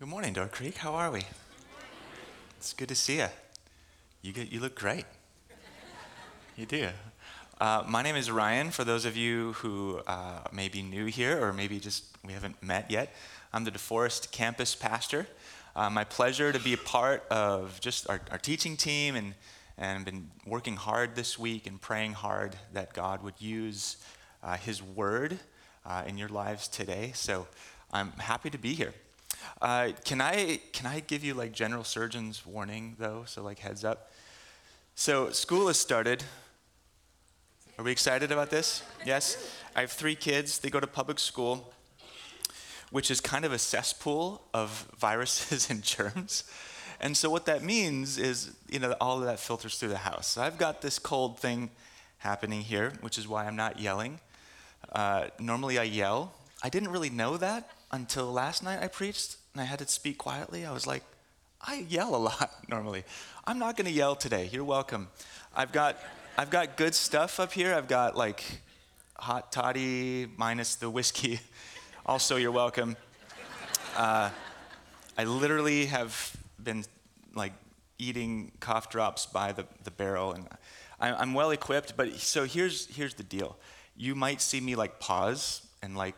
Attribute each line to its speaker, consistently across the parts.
Speaker 1: Good morning, Door Creek. How are we? It's good to see you. You, get, you look great. You do. Uh, my name is Ryan. For those of you who uh, may be new here or maybe just we haven't met yet, I'm the DeForest campus pastor. Uh, my pleasure to be a part of just our, our teaching team and, and been working hard this week and praying hard that God would use uh, His Word uh, in your lives today. So I'm happy to be here. Uh, can I can I give you like general surgeon's warning though? So like heads up. So school has started. Are we excited about this? Yes. I have three kids. They go to public school, which is kind of a cesspool of viruses and germs. And so what that means is, you know, all of that filters through the house. So I've got this cold thing happening here, which is why I'm not yelling. Uh, normally I yell. I didn't really know that until last night I preached and I had to speak quietly. I was like, I yell a lot normally. I'm not going to yell today. You're welcome. I've got, I've got good stuff up here. I've got like hot toddy minus the whiskey. also, you're welcome. Uh, I literally have been like eating cough drops by the, the barrel, and I, I'm well equipped. But so here's here's the deal. You might see me like pause and like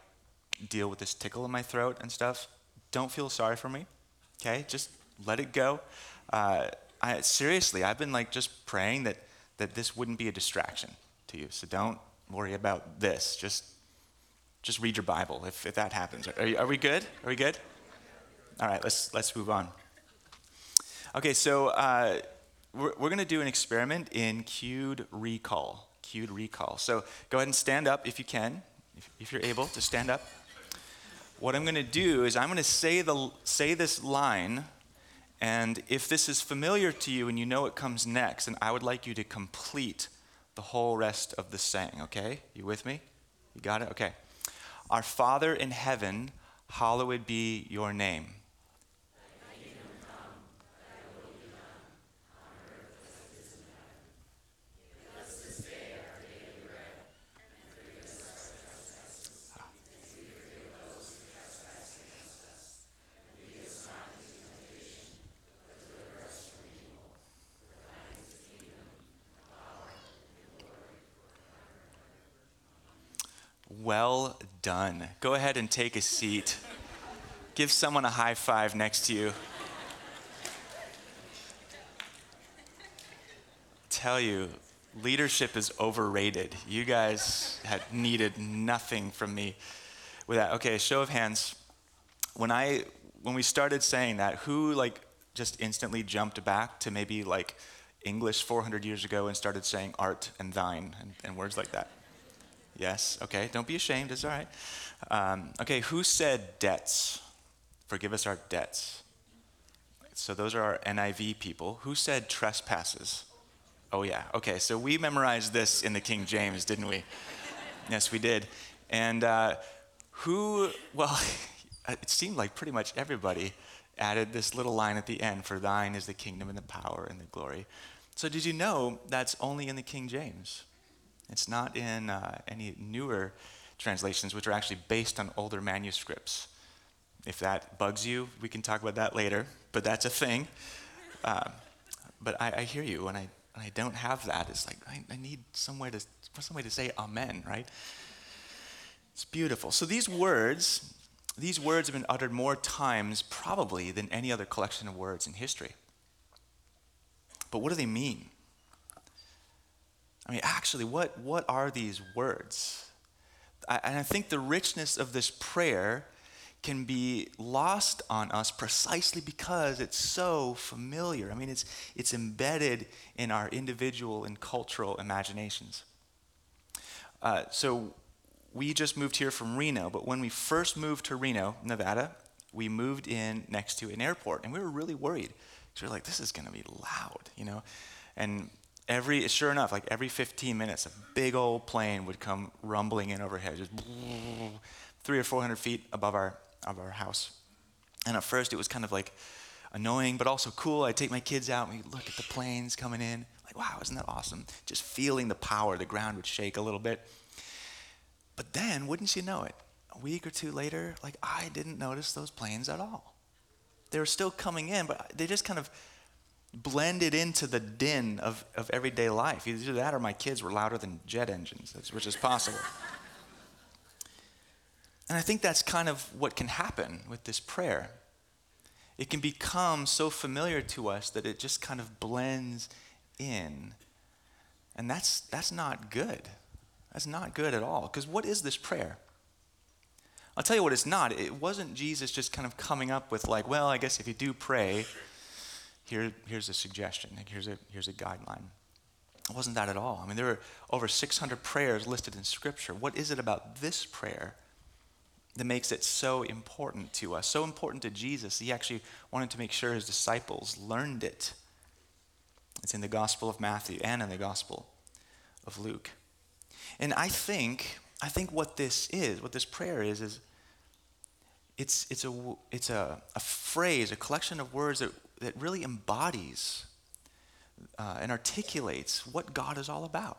Speaker 1: deal with this tickle in my throat and stuff. Don't feel sorry for me, okay? Just let it go. Uh, I, seriously, I've been like just praying that, that this wouldn't be a distraction to you. So don't worry about this. Just, just read your Bible if, if that happens. Are, are we good? Are we good? All right, let's, let's move on. Okay, so uh, we're, we're going to do an experiment in cued recall. Cued recall. So go ahead and stand up if you can, if, if you're able to stand up what I'm going to do is I'm going to say, the, say this line, and if this is familiar to you and you know it comes next, then I would like you to complete the whole rest of the saying, okay? You with me? You got it? Okay. Our Father in heaven, hallowed be your name. Well done. Go ahead and take a seat. Give someone a high five next to you. Tell you, leadership is overrated. You guys had needed nothing from me with that. Okay, show of hands. When I when we started saying that, who like just instantly jumped back to maybe like English 400 years ago and started saying art and thine and, and words like that? Yes, okay, don't be ashamed, it's all right. Um, okay, who said debts? Forgive us our debts. So those are our NIV people. Who said trespasses? Oh, yeah, okay, so we memorized this in the King James, didn't we? yes, we did. And uh, who, well, it seemed like pretty much everybody added this little line at the end for thine is the kingdom and the power and the glory. So, did you know that's only in the King James? It's not in uh, any newer translations, which are actually based on older manuscripts. If that bugs you, we can talk about that later, but that's a thing. Uh, but I, I, hear you. and I, when I don't have that, it's like I, I need somewhere to, some way to say amen, right? It's beautiful. So these words, these words have been uttered more times probably than any other collection of words in history. But what do they mean? I mean, actually, what, what are these words? I, and I think the richness of this prayer can be lost on us precisely because it's so familiar. I mean, it's, it's embedded in our individual and cultural imaginations. Uh, so, we just moved here from Reno, but when we first moved to Reno, Nevada, we moved in next to an airport, and we were really worried. So we were like, this is going to be loud, you know? And every sure enough like every 15 minutes a big old plane would come rumbling in overhead just three or four hundred feet above our of our house. And at first it was kind of like annoying but also cool. I'd take my kids out and we'd look at the planes coming in. Like wow isn't that awesome? Just feeling the power the ground would shake a little bit. But then wouldn't you know it a week or two later like i didn't notice those planes at all. They were still coming in, but they just kind of blended into the din of, of everyday life. Either that or my kids were louder than jet engines, which is possible. and I think that's kind of what can happen with this prayer. It can become so familiar to us that it just kind of blends in. And that's, that's not good. That's not good at all. Because what is this prayer? I'll tell you what it's not. It wasn't Jesus just kind of coming up with, like, well, I guess if you do pray, here, here's a suggestion, here's a, here's a guideline. It wasn't that at all. I mean, there are over 600 prayers listed in Scripture. What is it about this prayer that makes it so important to us, so important to Jesus? He actually wanted to make sure his disciples learned it. It's in the Gospel of Matthew and in the Gospel of Luke. And I think, I think what this is, what this prayer is, is it's, it's, a, it's a, a phrase, a collection of words that, that really embodies uh, and articulates what God is all about.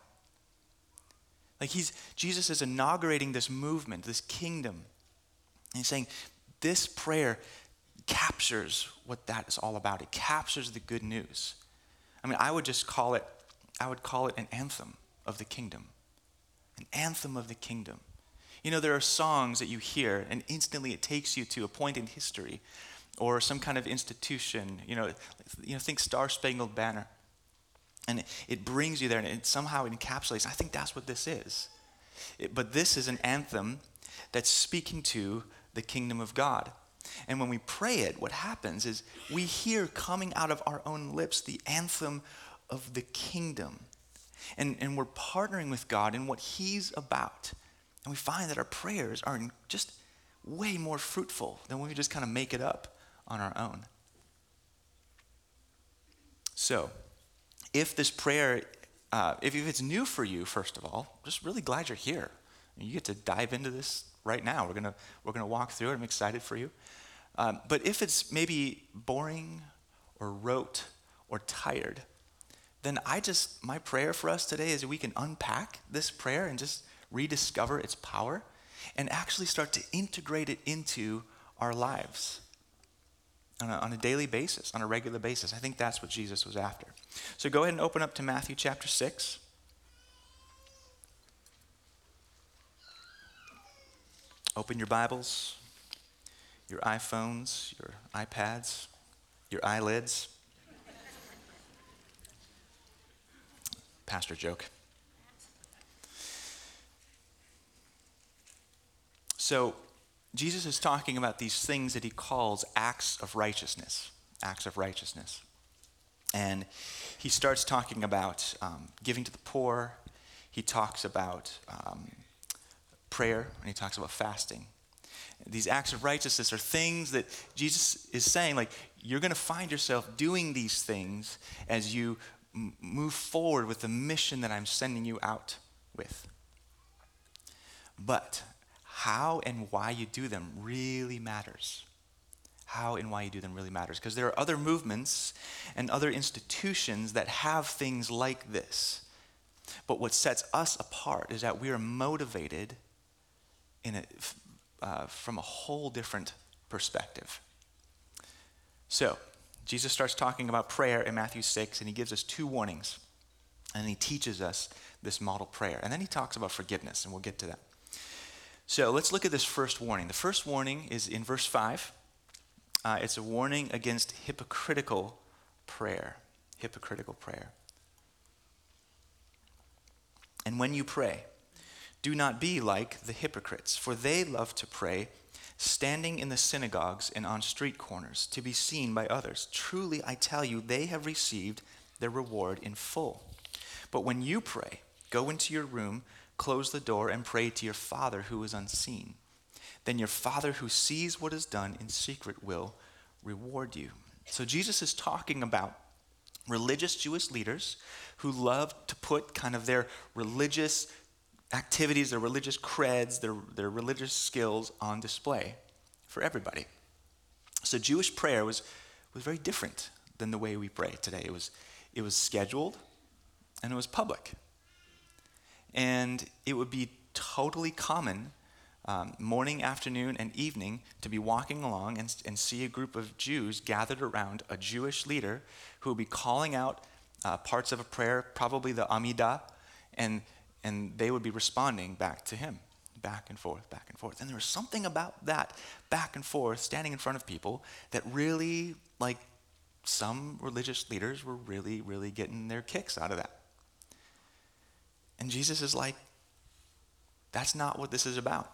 Speaker 1: Like he's, Jesus is inaugurating this movement, this kingdom. And he's saying, this prayer captures what that is all about. It captures the good news. I mean, I would just call it, I would call it an anthem of the kingdom. An anthem of the kingdom. You know, there are songs that you hear, and instantly it takes you to a point in history or some kind of institution. You know, you know think Star Spangled Banner. And it, it brings you there, and it somehow encapsulates. I think that's what this is. It, but this is an anthem that's speaking to the kingdom of God. And when we pray it, what happens is we hear coming out of our own lips the anthem of the kingdom. And, and we're partnering with God in what He's about. And we find that our prayers are just way more fruitful than when we just kind of make it up on our own. So, if this prayer, uh, if it's new for you, first of all, just really glad you're here. You get to dive into this right now. We're gonna we're gonna walk through it. I'm excited for you. Um, but if it's maybe boring or rote or tired, then I just my prayer for us today is that we can unpack this prayer and just rediscover its power and actually start to integrate it into our lives on a, on a, daily basis, on a regular basis. I think that's what Jesus was after. So go ahead and open up to Matthew chapter 6. Open your Bibles, your iPhones, your iPads, your eyelids. Pastor joke. So, Jesus is talking about these things that he calls acts of righteousness. Acts of righteousness. And he starts talking about um, giving to the poor. He talks about um, prayer, and he talks about fasting. These acts of righteousness are things that Jesus is saying, like, you're going to find yourself doing these things as you m- move forward with the mission that I'm sending you out with. But how and why you do them really matters. How and why you do them really matters. Because there are other movements and other institutions that have things like this. But what sets us apart is that we are motivated in a, uh, from a whole different perspective. So, Jesus starts talking about prayer in Matthew 6, and he gives us two warnings. And he teaches us this model prayer. And then he talks about forgiveness, and we'll get to that. So let's look at this first warning. The first warning is in verse 5. Uh, it's a warning against hypocritical prayer. Hypocritical prayer. And when you pray, do not be like the hypocrites, for they love to pray standing in the synagogues and on street corners to be seen by others. Truly, I tell you, they have received their reward in full. But when you pray, go into your room close the door and pray to your Father who is unseen. Then your Father who sees what is done in secret will reward you. So Jesus is talking about religious Jewish leaders who love to put kind of their religious activities, their religious creds, their, their religious skills on display for everybody. So Jewish prayer was, was very different than the way we pray today. It was, it was scheduled and it was public. And it would be totally common um, morning, afternoon, and evening to be walking along and, and see a group of Jews gathered around a Jewish leader who would be calling out uh, parts of a prayer, probably the Amidah, and, and they would be responding back to him, back and forth, back and forth. And there was something about that back and forth, standing in front of people, that really, like, some religious leaders were really, really getting their kicks out of that. And Jesus is like, that's not what this is about.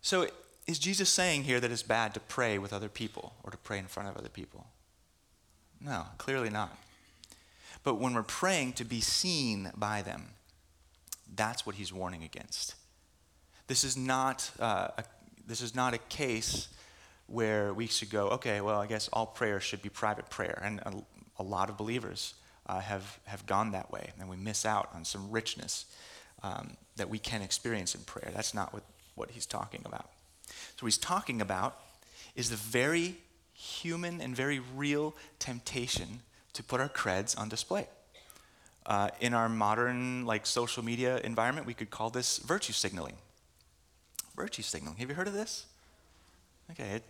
Speaker 1: So, is Jesus saying here that it's bad to pray with other people or to pray in front of other people? No, clearly not. But when we're praying to be seen by them, that's what he's warning against. This is not, uh, a, this is not a case where we should go, okay, well, I guess all prayer should be private prayer. And a, a lot of believers uh, have, have gone that way, and we miss out on some richness um, that we can experience in prayer. That's not what what he's talking about. So, what he's talking about is the very human and very real temptation to put our creds on display. Uh, in our modern like social media environment, we could call this virtue signaling. Virtue signaling. Have you heard of this? Okay, it,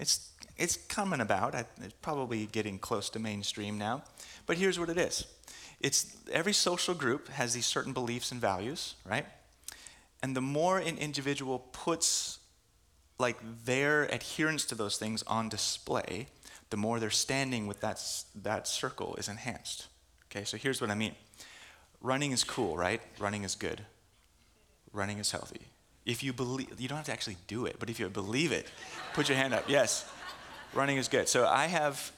Speaker 1: it's it's coming about. It's probably getting close to mainstream now. But here's what it is. It's every social group has these certain beliefs and values, right? And the more an individual puts like their adherence to those things on display, the more their standing with that, that circle is enhanced. Okay, so here's what I mean. Running is cool, right? Running is good. Running is healthy. If you believe, you don't have to actually do it, but if you believe it, put your hand up. Yes, running is good. So I have,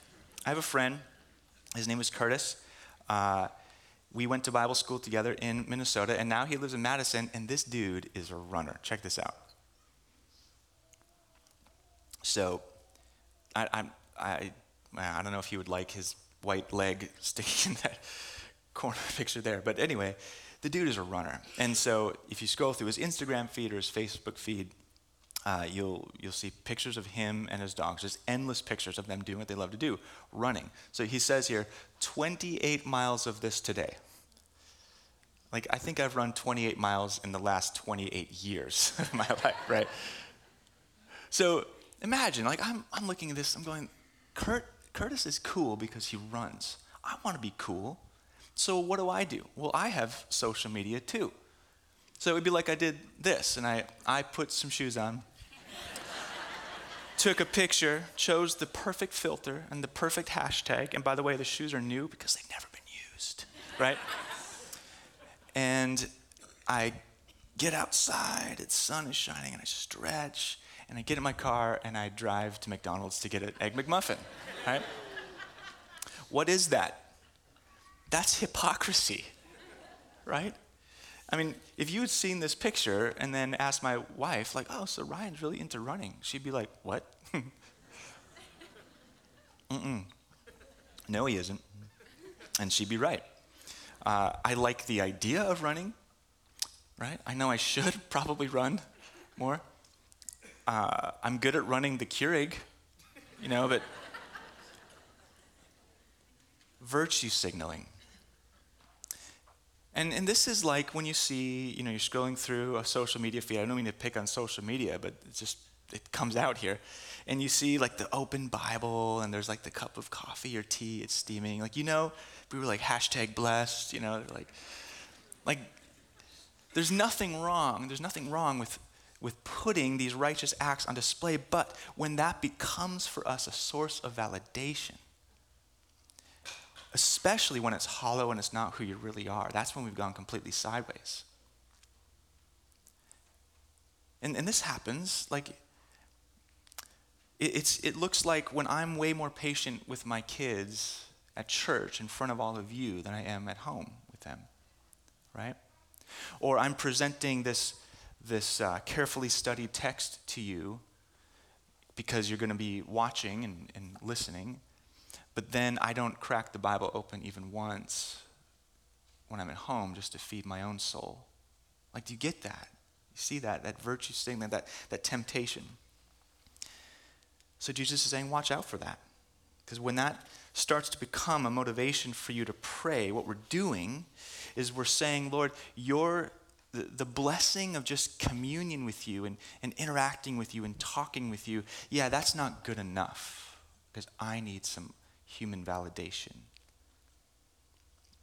Speaker 1: I have a friend. His name is Curtis. Uh, we went to Bible school together in Minnesota, and now he lives in Madison, and this dude is a runner. Check this out. So, I, I, I, I don't know if he would like his white leg sticking in that corner picture there, but anyway, the dude is a runner. And so, if you scroll through his Instagram feed or his Facebook feed, uh, you'll, you'll see pictures of him and his dogs, just endless pictures of them doing what they love to do, running. So he says here, 28 miles of this today. Like, I think I've run 28 miles in the last 28 years of my life, right? So imagine, like, I'm, I'm looking at this, I'm going, Kurt, Curtis is cool because he runs. I want to be cool. So what do I do? Well, I have social media too. So it would be like I did this, and I, I put some shoes on, took a picture, chose the perfect filter and the perfect hashtag. And by the way, the shoes are new because they've never been used, right? and I get outside, the sun is shining, and I stretch, and I get in my car and I drive to McDonald's to get an Egg McMuffin, right? what is that? That's hypocrisy, right? I mean, if you had seen this picture and then asked my wife, like, oh, so Ryan's really into running, she'd be like, what? Mm-mm. No, he isn't. And she'd be right. Uh, I like the idea of running, right? I know I should probably run more. Uh, I'm good at running the Keurig, you know, but virtue signaling. And, and this is like when you see, you know, you're scrolling through a social media feed. I don't mean to pick on social media, but it's just, it comes out here. And you see like the open Bible, and there's like the cup of coffee or tea, it's steaming. Like, you know, we were like hashtag blessed, you know, like, like, there's nothing wrong. There's nothing wrong with, with putting these righteous acts on display, but when that becomes for us a source of validation, especially when it's hollow and it's not who you really are. That's when we've gone completely sideways. And, and this happens, like, it, it's, it looks like when I'm way more patient with my kids at church in front of all of you than I am at home with them, right? Or I'm presenting this, this uh, carefully studied text to you because you're going to be watching and, and listening but then I don't crack the Bible open even once when I'm at home just to feed my own soul. Like, do you get that? You see that, that virtue statement, that, that temptation. So Jesus is saying, watch out for that. Because when that starts to become a motivation for you to pray, what we're doing is we're saying, Lord, your, the, the blessing of just communion with you and, and interacting with you and talking with you, yeah, that's not good enough because I need some human validation.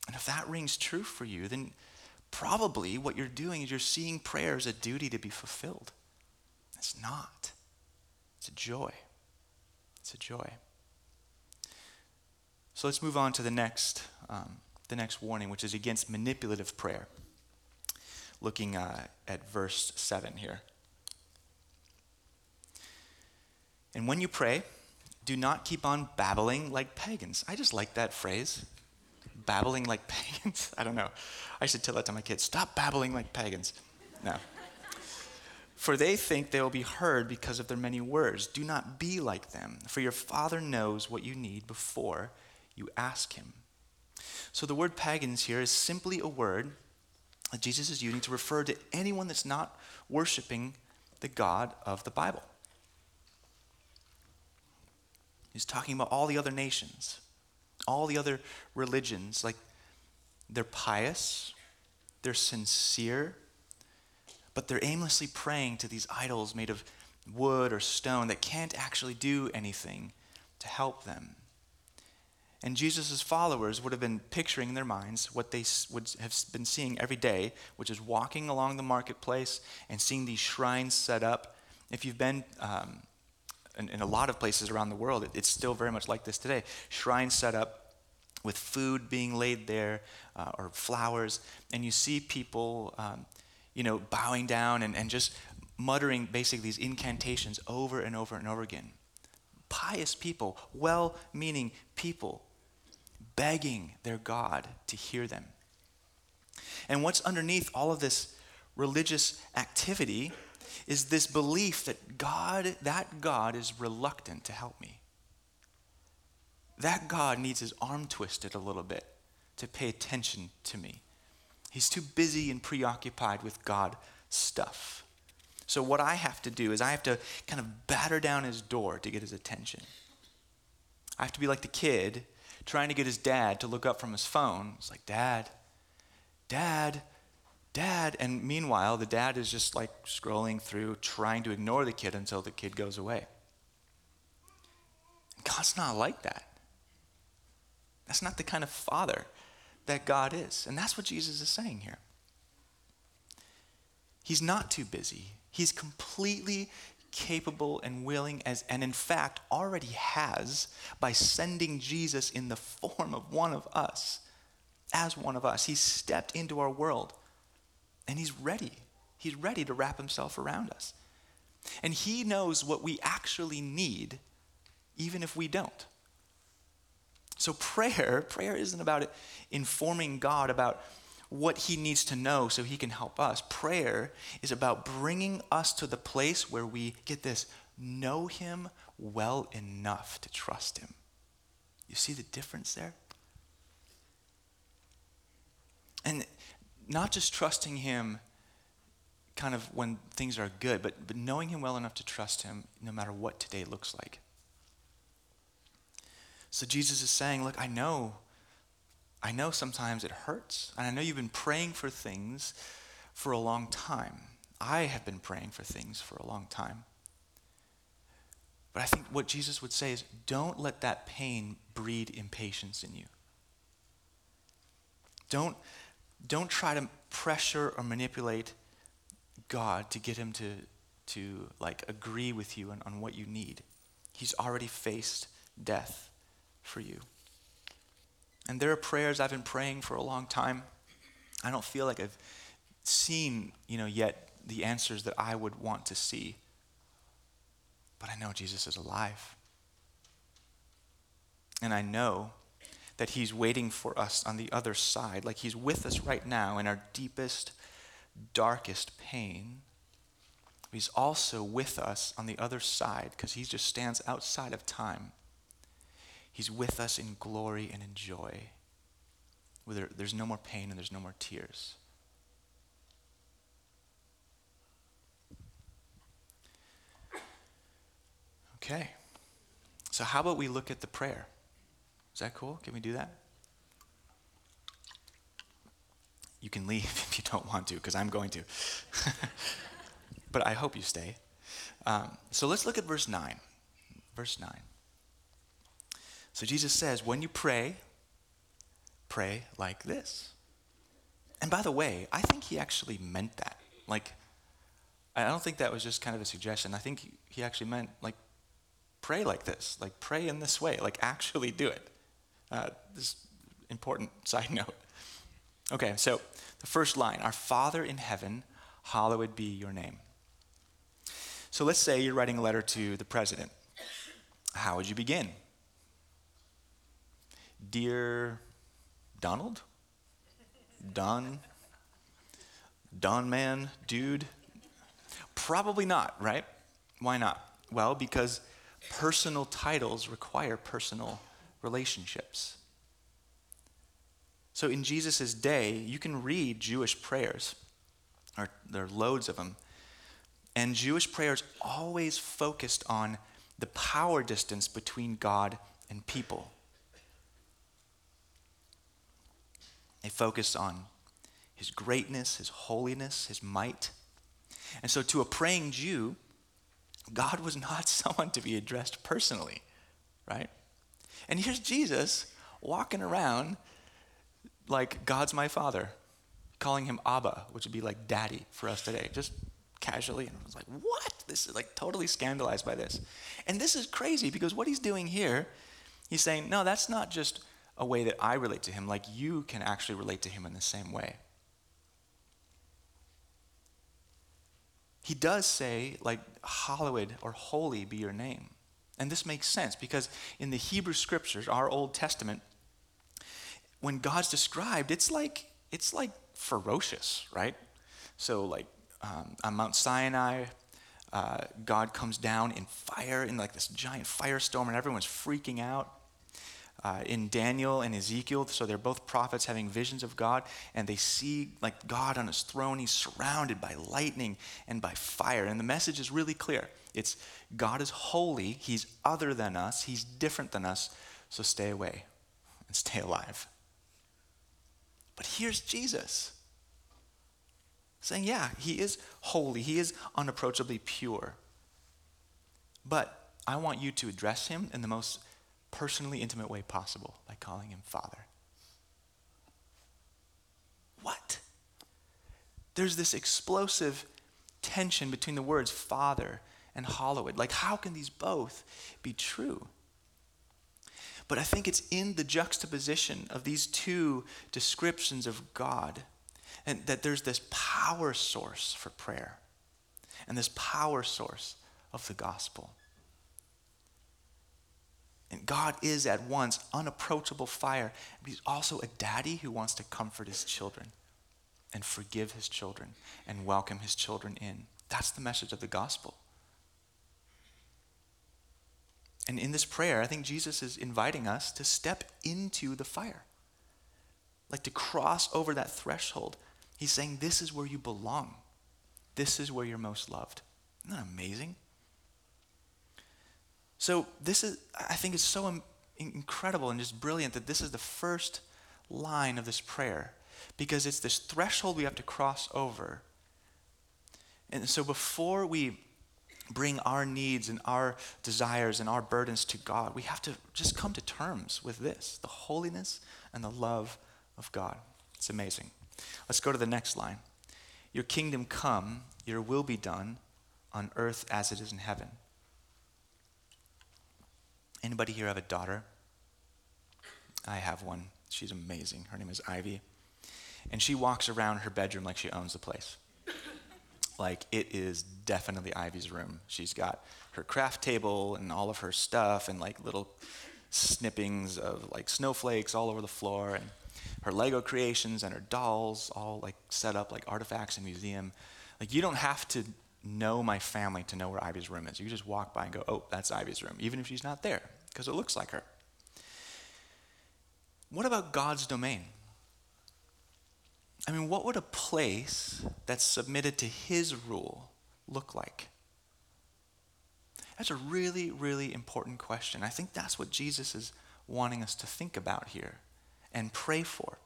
Speaker 1: And if that rings true for you, then probably what you're doing is you're seeing prayer as a duty to be fulfilled. It's not. It's a joy. It's a joy. So let's move on to the next, um, the next warning, which is against manipulative prayer. Looking uh, at verse 7 here. And when you pray, do not keep on babbling like pagans. I just like that phrase. Babbling like pagans. I don't know. I should tell that to my kids. Stop babbling like pagans. No. For they think they will be heard because of their many words. Do not be like them, for your Father knows what you need before you ask him. So the word pagans here is simply a word that Jesus is using to refer to anyone that's not worshiping the God of the Bible. He's talking about all the other nations, all the other religions. Like they're pious, they're sincere, but they're aimlessly praying to these idols made of wood or stone that can't actually do anything to help them. And Jesus' followers would have been picturing in their minds what they would have been seeing every day, which is walking along the marketplace and seeing these shrines set up. If you've been um, in, in, a lot of places around the world, it, it's still very much like this today. Shrines set up with food being laid there uh, or flowers, and you see people, um, you know, bowing down and, and just muttering basically these incantations over and over and over again. Pious people, well meaning people begging their God to hear them. And what's underneath all of this religious activity is this belief that God, that God is reluctant to help me. That God needs his arm twisted a little bit to pay attention to me. He's too busy and preoccupied with God stuff. So, what I have to do is I have to kind of batter down his door to get his attention. I have to be like the kid trying to get his dad to look up from his phone. It's like, Dad, Dad, Dad. And meanwhile, the dad is just like scrolling through, trying to ignore the kid until the kid goes away. God's not like that. That's not the kind of father that God is. And that's what Jesus is saying here. He's not too busy. He's completely capable and willing as and in fact already has by sending Jesus in the form of one of us as one of us He stepped into our world and he's ready he's ready to wrap himself around us and he knows what we actually need even if we don't so prayer prayer isn't about informing God about what he needs to know so he can help us. Prayer is about bringing us to the place where we, get this, know him well enough to trust him. You see the difference there? And not just trusting him kind of when things are good, but, but knowing him well enough to trust him no matter what today looks like. So Jesus is saying, Look, I know I know sometimes it hurts. And I know you've been praying for things for a long time. I have been praying for things for a long time. But I think what Jesus would say is don't let that pain breed impatience in you. Don't, don't try to pressure or manipulate God to get him to, to like agree with you on, on what you need. He's already faced death for you. And there are prayers I've been praying for a long time. I don't feel like I've seen, you know, yet the answers that I would want to see. But I know Jesus is alive. And I know that he's waiting for us on the other side, like he's with us right now in our deepest, darkest pain. He's also with us on the other side because he just stands outside of time He's with us in glory and in joy. Where there's no more pain and there's no more tears. Okay. So, how about we look at the prayer? Is that cool? Can we do that? you can leave if you don't want to, because I'm going to. but I hope you stay. Um, so let's look at verse 9. Verse 9. So Jesus says, when you pray, pray like this. And by the way, I think he actually meant that. Like, I don't think that was just kind of a suggestion. I think he actually meant, like, pray like this. Like, pray in this way. Like, actually do it. Uh, this important side note. Okay, so the first line Our Father in heaven, hallowed be your name. So let's say you're writing a letter to the president. How would you begin? Dear Donald? Don? Don man? Dude? Probably not, right? Why not? Well, because personal titles require personal relationships. So in Jesus' day, you can read Jewish prayers, or there are loads of them, and Jewish prayers always focused on the power distance between God and people. They focused on his greatness, his holiness, his might. And so, to a praying Jew, God was not someone to be addressed personally, right? And here's Jesus walking around like God's my father, calling him Abba, which would be like daddy for us today, just casually. And I was like, what? This is like totally scandalized by this. And this is crazy because what he's doing here, he's saying, no, that's not just a way that I relate to him, like you can actually relate to him in the same way. He does say, like, hallowed or holy be your name. And this makes sense because in the Hebrew scriptures, our Old Testament, when God's described, it's like it's like ferocious, right? So like um, on Mount Sinai, uh, God comes down in fire in like this giant firestorm, and everyone's freaking out uh, in Daniel and Ezekiel. So they're both prophets having visions of God, and they see like God on his throne. He's surrounded by lightning and by fire. And the message is really clear it's God is holy, He's other than us, He's different than us, so stay away and stay alive. But here's Jesus saying, yeah, He is holy, He is unapproachably pure. But I want you to address Him in the most personally intimate way possible by calling him Father. What? There's this explosive tension between the words Father and hallowed. Like, how can these both be true? But I think it's in the juxtaposition of these two descriptions of God and that there's this power source for prayer and this power source of the gospel. And God is at once unapproachable fire, but He's also a daddy who wants to comfort His children and forgive His children and welcome His children in. That's the message of the gospel. And in this prayer, I think Jesus is inviting us to step into the fire, like to cross over that threshold. He's saying, This is where you belong, this is where you're most loved. Isn't that amazing? So this is, I think it's so incredible and just brilliant that this is the first line of this prayer because it's this threshold we have to cross over. And so before we bring our needs and our desires and our burdens to God, we have to just come to terms with this the holiness and the love of God. It's amazing. Let's go to the next line. Your kingdom come, your will be done on earth as it is in heaven. Anybody here have a daughter? I have one. She's amazing. Her name is Ivy. And she walks around her bedroom like she owns the place. Like it is definitely Ivy's room. She's got her craft table and all of her stuff and like little snippings of like snowflakes all over the floor and her Lego creations and her dolls all like set up like artifacts in museum. Like you don't have to know my family to know where Ivy's room is. You just walk by and go, oh, that's Ivy's room, even if she's not there, because it looks like her. What about God's domain? I mean, what would a place that's submitted to His rule look like? That's a really, really important question. I think that's what Jesus is wanting us to think about here and pray for.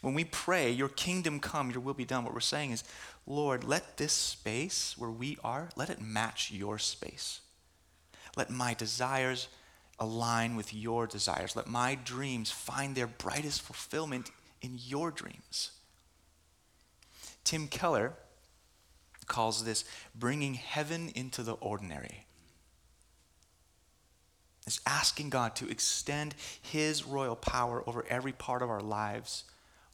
Speaker 1: When we pray, Your kingdom come, Your will be done, what we're saying is, Lord, let this space where we are, let it match Your space. Let my desires align with Your desires. Let my dreams find their brightest fulfillment in Your dreams. Tim Keller calls this bringing heaven into the ordinary. It's asking God to extend His royal power over every part of our lives,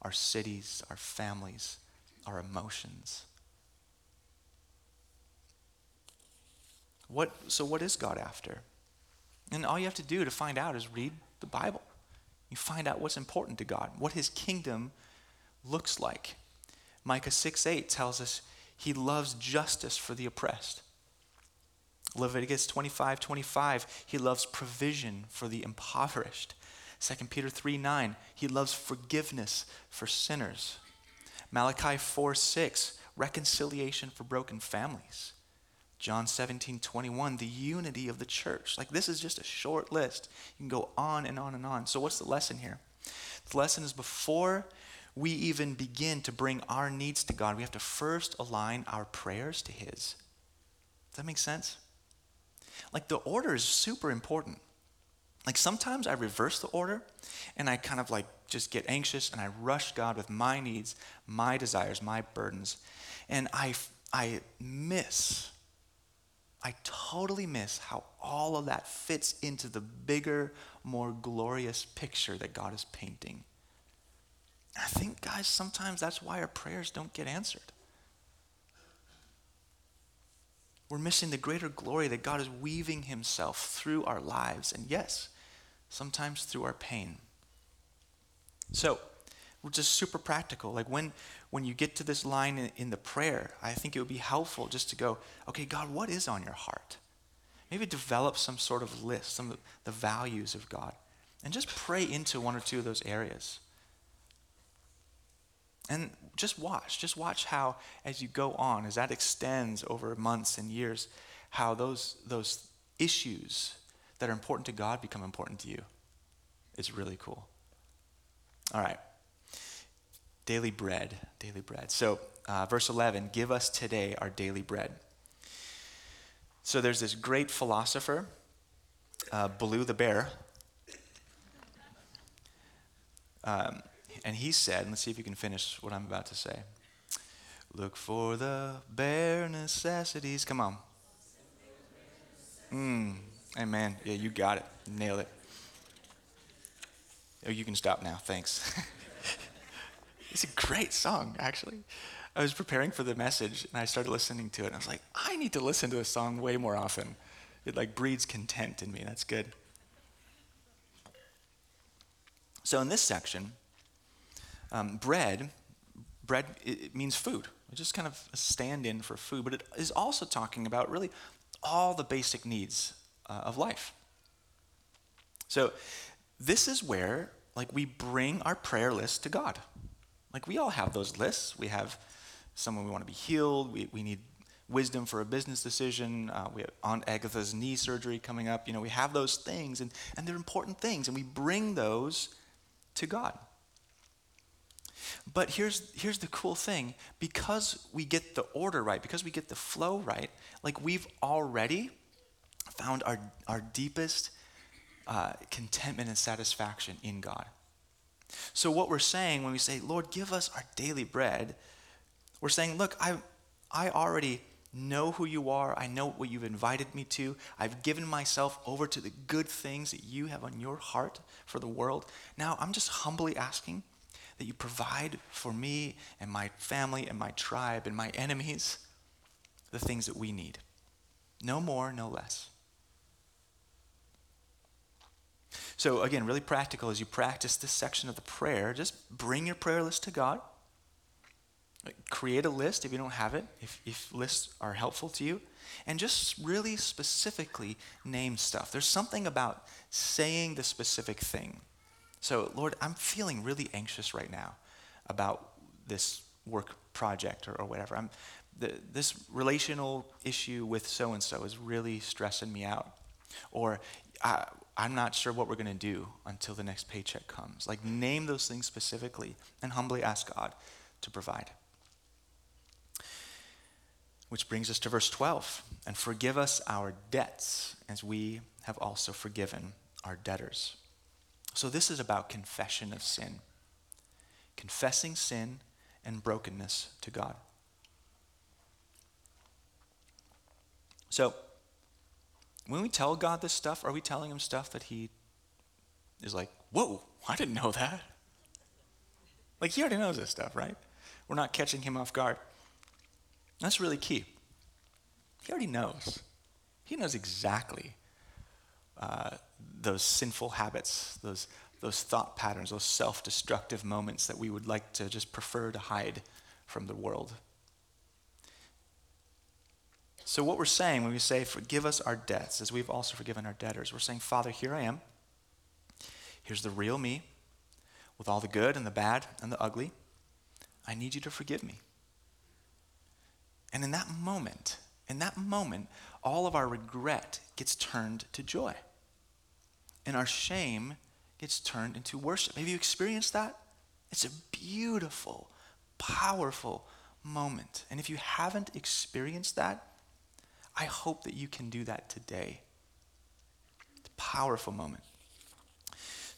Speaker 1: our cities, our families, our emotions. What, so, what is God after? And all you have to do to find out is read the Bible. You find out what's important to God, what His kingdom looks like. Micah 6 8 tells us he loves justice for the oppressed. Leviticus 25 25, he loves provision for the impoverished. 2 Peter 3 9, he loves forgiveness for sinners. Malachi 4 6, reconciliation for broken families. John 17 21, the unity of the church. Like this is just a short list. You can go on and on and on. So, what's the lesson here? The lesson is before we even begin to bring our needs to God, we have to first align our prayers to His. Does that make sense? Like the order is super important. Like sometimes I reverse the order and I kind of like just get anxious and I rush God with my needs, my desires, my burdens. And I, I miss, I totally miss how all of that fits into the bigger, more glorious picture that God is painting. I think, guys, sometimes that's why our prayers don't get answered. We're missing the greater glory that God is weaving Himself through our lives, and yes, sometimes through our pain. So, we're just super practical. Like when, when you get to this line in, in the prayer, I think it would be helpful just to go, okay, God, what is on your heart? Maybe develop some sort of list, some of the values of God, and just pray into one or two of those areas. And just watch, just watch how, as you go on, as that extends over months and years, how those, those issues that are important to God become important to you. It's really cool. All right. Daily bread, daily bread. So, uh, verse 11 give us today our daily bread. So, there's this great philosopher, uh, the bear. Um, and he said, let's see if you can finish what I'm about to say. Look for the bare necessities. Come on. Mm, amen. Yeah, you got it. Nailed it. Oh, you can stop now. Thanks. it's a great song, actually. I was preparing for the message and I started listening to it and I was like, I need to listen to a song way more often. It like breeds content in me. That's good. So in this section, um, bread, bread it, means food. It's just kind of a stand-in for food, but it is also talking about really all the basic needs uh, of life. So this is where like we bring our prayer list to God. Like we all have those lists. We have someone we want to be healed. We, we need wisdom for a business decision. Uh, we have Aunt Agatha's knee surgery coming up. You know, we have those things, and, and they're important things, and we bring those to God. But here's, here's the cool thing because we get the order right, because we get the flow right, like we've already found our, our deepest uh, contentment and satisfaction in God. So, what we're saying when we say, Lord, give us our daily bread, we're saying, look, I, I already know who you are. I know what you've invited me to. I've given myself over to the good things that you have on your heart for the world. Now, I'm just humbly asking that you provide for me and my family and my tribe and my enemies the things that we need. No more, no less. So, again, really practical as you practice this section of the prayer, just bring your prayer list to God. Create a list if you don't have it, if, if lists are helpful to you. And just really specifically name stuff. There's something about saying the specific thing so, Lord, I'm feeling really anxious right now about this work project or, or whatever. I'm, the, this relational issue with so and so is really stressing me out. Or I, I'm not sure what we're going to do until the next paycheck comes. Like, name those things specifically and humbly ask God to provide. Which brings us to verse 12 and forgive us our debts as we have also forgiven our debtors. So, this is about confession of sin, confessing sin and brokenness to God. So, when we tell God this stuff, are we telling him stuff that he is like, whoa, I didn't know that? Like, he already knows this stuff, right? We're not catching him off guard. That's really key. He already knows. He knows exactly uh, those sinful habits, those, those thought patterns, those self destructive moments that we would like to just prefer to hide from the world. So, what we're saying when we say, Forgive us our debts, as we've also forgiven our debtors, we're saying, Father, here I am. Here's the real me, with all the good and the bad and the ugly. I need you to forgive me. And in that moment, in that moment, all of our regret gets turned to joy. And our shame gets turned into worship. Have you experienced that? It's a beautiful, powerful moment. And if you haven't experienced that, I hope that you can do that today. It's a powerful moment.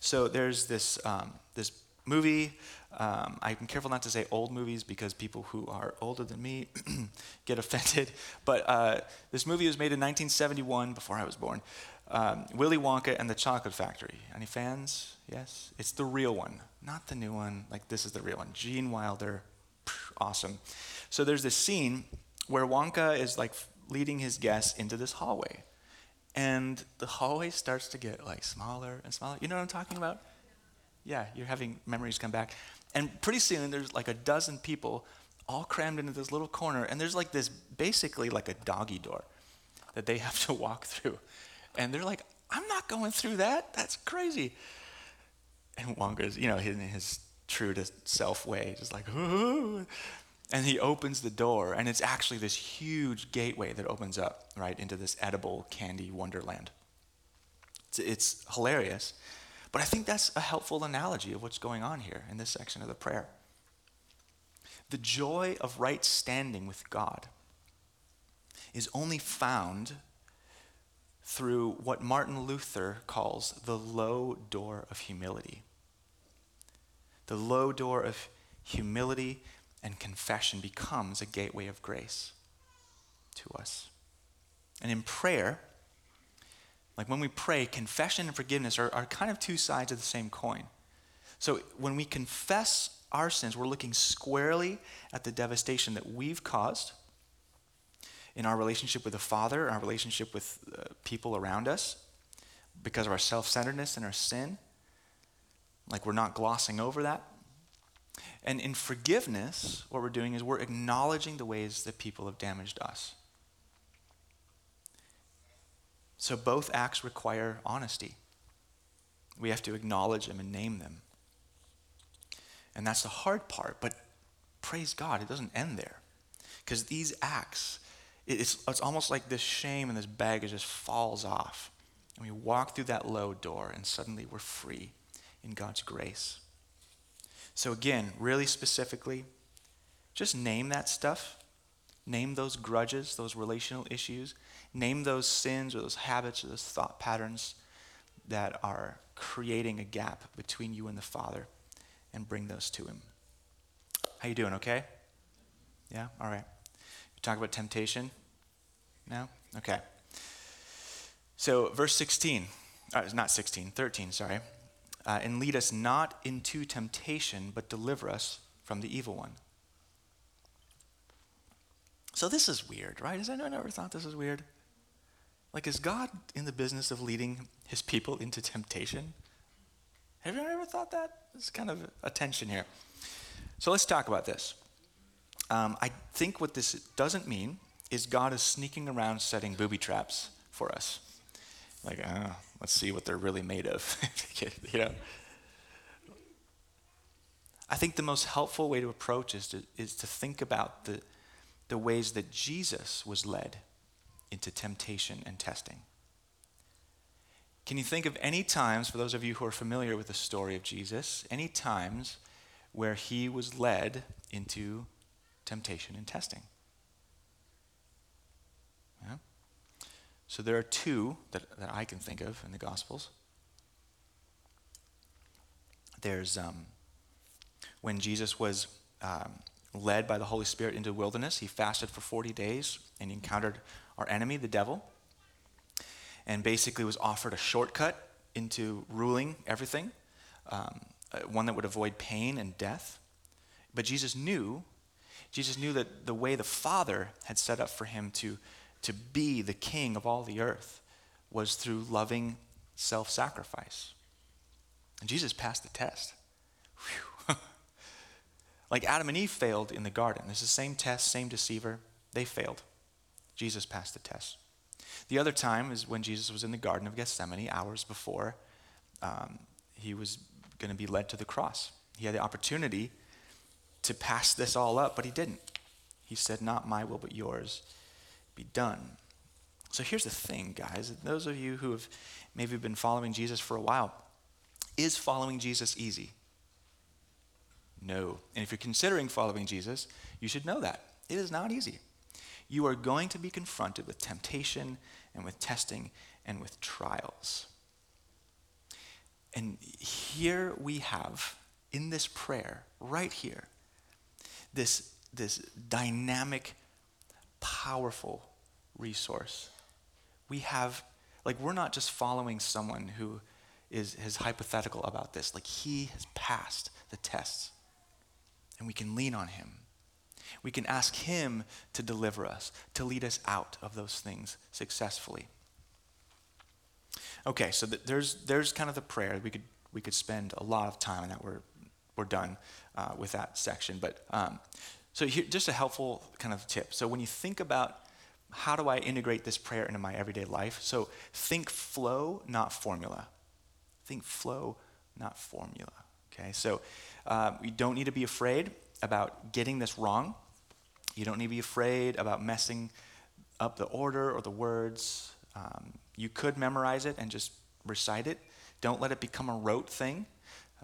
Speaker 1: So there's this, um, this movie. Um, I'm careful not to say old movies because people who are older than me get offended. But uh, this movie was made in 1971, before I was born. Um, Willy Wonka and the Chocolate Factory. Any fans? Yes? It's the real one, not the new one. Like, this is the real one. Gene Wilder, awesome. So there's this scene where Wonka is like leading his guests into this hallway. And the hallway starts to get like smaller and smaller. You know what I'm talking about? Yeah, you're having memories come back. And pretty soon there's like a dozen people all crammed into this little corner, and there's like this basically like a doggy door that they have to walk through. And they're like, I'm not going through that. That's crazy. And Wonka's, you know, in his true to self way, just like, Ooh. And he opens the door, and it's actually this huge gateway that opens up, right, into this edible candy wonderland. It's, it's hilarious. But I think that's a helpful analogy of what's going on here in this section of the prayer. The joy of right standing with God is only found through what Martin Luther calls the low door of humility. The low door of humility and confession becomes a gateway of grace to us. And in prayer, like when we pray, confession and forgiveness are, are kind of two sides of the same coin. So when we confess our sins, we're looking squarely at the devastation that we've caused in our relationship with the Father, our relationship with uh, people around us, because of our self centeredness and our sin. Like we're not glossing over that. And in forgiveness, what we're doing is we're acknowledging the ways that people have damaged us. So both acts require honesty. We have to acknowledge them and name them. And that's the hard part, but praise God, it doesn't end there. Because these acts, it's, it's almost like this shame and this baggage just falls off. And we walk through that low door, and suddenly we're free in God's grace. So, again, really specifically, just name that stuff. Name those grudges, those relational issues. Name those sins or those habits or those thought patterns that are creating a gap between you and the Father and bring those to Him. How you doing? Okay? Yeah? All right. Talk about temptation now? Okay. So, verse 16, uh, not 16, 13, sorry uh, and lead us not into temptation, but deliver us from the evil one. So this is weird, right? Has anyone ever thought this is weird? Like, is God in the business of leading his people into temptation? Have you ever thought that? There's kind of a tension here. So let's talk about this. Um, I think what this doesn't mean is God is sneaking around setting booby traps for us. Like, oh, let's see what they're really made of. you know? I think the most helpful way to approach is to, is to think about the, the ways that Jesus was led into temptation and testing. can you think of any times, for those of you who are familiar with the story of Jesus, any times where he was led into temptation and testing? Yeah? So there are two that, that I can think of in the Gospels. There's um, when Jesus was um, led by the Holy Spirit into the wilderness, he fasted for 40 days and he encountered our enemy, the devil and basically was offered a shortcut into ruling everything, um, uh, one that would avoid pain and death. But Jesus knew, Jesus knew that the way the Father had set up for him to, to be the king of all the earth was through loving self sacrifice. And Jesus passed the test. like Adam and Eve failed in the garden. It's the same test, same deceiver. They failed. Jesus passed the test. The other time is when Jesus was in the Garden of Gethsemane, hours before um, he was going to be led to the cross. He had the opportunity to pass this all up, but he didn't. He said, Not my will, but yours be done. So here's the thing, guys. Those of you who have maybe been following Jesus for a while, is following Jesus easy? No. And if you're considering following Jesus, you should know that. It is not easy you are going to be confronted with temptation and with testing and with trials. And here we have, in this prayer, right here, this, this dynamic, powerful resource. We have, like, we're not just following someone who is, is hypothetical about this. Like, he has passed the tests, and we can lean on him we can ask Him to deliver us, to lead us out of those things successfully. Okay, so th- there's, there's kind of the prayer. We could, we could spend a lot of time on that. We're, we're done uh, with that section. But um, so here, just a helpful kind of tip. So when you think about how do I integrate this prayer into my everyday life, so think flow, not formula. Think flow, not formula. Okay, so uh, you don't need to be afraid about getting this wrong. You don't need to be afraid about messing up the order or the words. Um, you could memorize it and just recite it. Don't let it become a rote thing,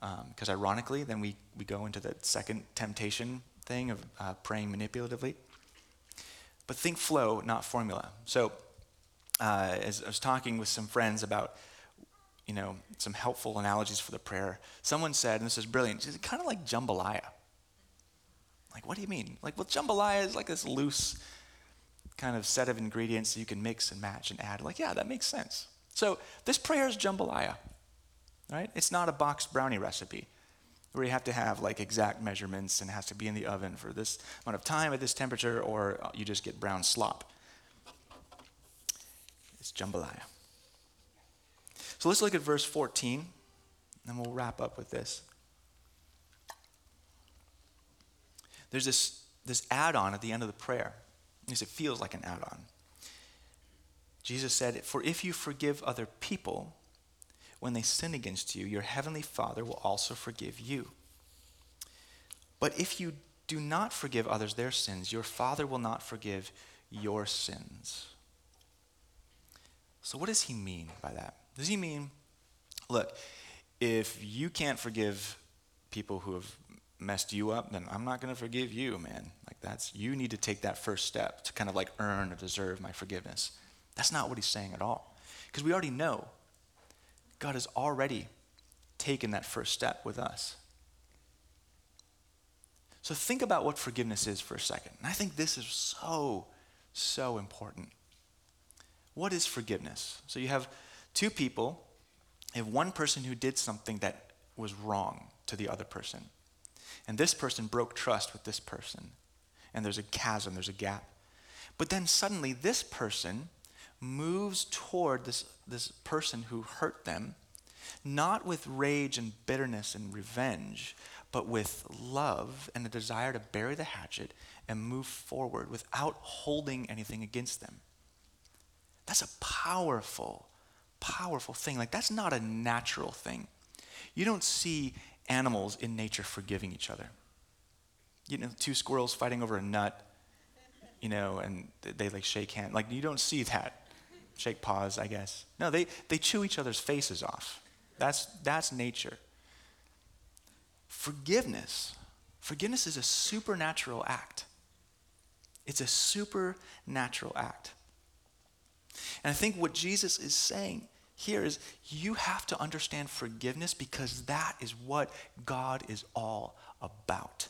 Speaker 1: because um, ironically, then we, we go into the second temptation thing of uh, praying manipulatively. But think flow, not formula. So, uh, as I was talking with some friends about, you know, some helpful analogies for the prayer, someone said, and this is brilliant, it's kind of like jambalaya. Like, what do you mean? Like, well, jambalaya is like this loose kind of set of ingredients that you can mix and match and add. Like, yeah, that makes sense. So this prayer is jambalaya, right? It's not a boxed brownie recipe where you have to have like exact measurements and has to be in the oven for this amount of time at this temperature, or you just get brown slop. It's jambalaya. So let's look at verse 14, and we'll wrap up with this. there's this, this add on at the end of the prayer. Because it feels like an add on. Jesus said, For if you forgive other people when they sin against you, your heavenly Father will also forgive you. But if you do not forgive others their sins, your Father will not forgive your sins. So, what does he mean by that? Does he mean, look, if you can't forgive people who have messed you up, then I'm not going to forgive you, man. Like that's you need to take that first step to kind of like earn or deserve my forgiveness. That's not what he's saying at all. Because we already know God has already taken that first step with us. So think about what forgiveness is for a second. And I think this is so, so important. What is forgiveness? So you have two people, you have one person who did something that was wrong to the other person. And this person broke trust with this person. And there's a chasm, there's a gap. But then suddenly, this person moves toward this, this person who hurt them, not with rage and bitterness and revenge, but with love and a desire to bury the hatchet and move forward without holding anything against them. That's a powerful, powerful thing. Like, that's not a natural thing. You don't see animals in nature forgiving each other. You know, two squirrels fighting over a nut, you know, and they like shake hands. Like, you don't see that. Shake paws, I guess. No, they, they chew each other's faces off. That's, that's nature. Forgiveness. Forgiveness is a supernatural act. It's a supernatural act. And I think what Jesus is saying here is you have to understand forgiveness because that is what God is all about.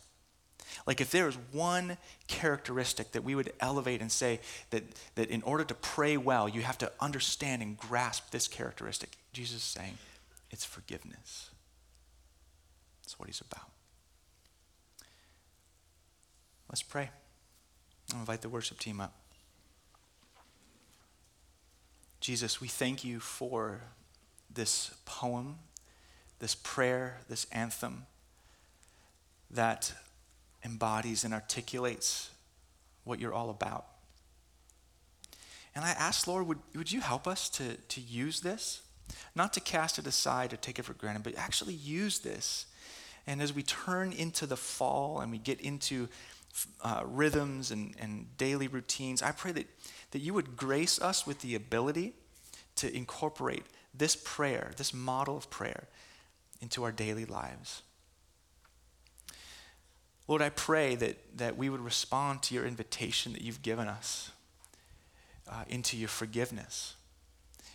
Speaker 1: Like, if there is one characteristic that we would elevate and say that, that in order to pray well, you have to understand and grasp this characteristic, Jesus is saying it's forgiveness. That's what he's about. Let's pray. I'll invite the worship team up. Jesus, we thank you for this poem, this prayer, this anthem that embodies and articulates what you're all about. And I ask, Lord, would, would you help us to, to use this? Not to cast it aside or take it for granted, but actually use this. And as we turn into the fall and we get into uh, rhythms and, and daily routines, I pray that, that you would grace us with the ability to incorporate this prayer, this model of prayer, into our daily lives. Lord, I pray that, that we would respond to your invitation that you've given us uh, into your forgiveness,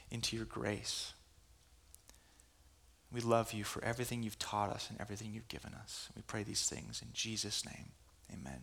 Speaker 1: into your grace. We love you for everything you've taught us and everything you've given us. We pray these things in Jesus' name. Amen.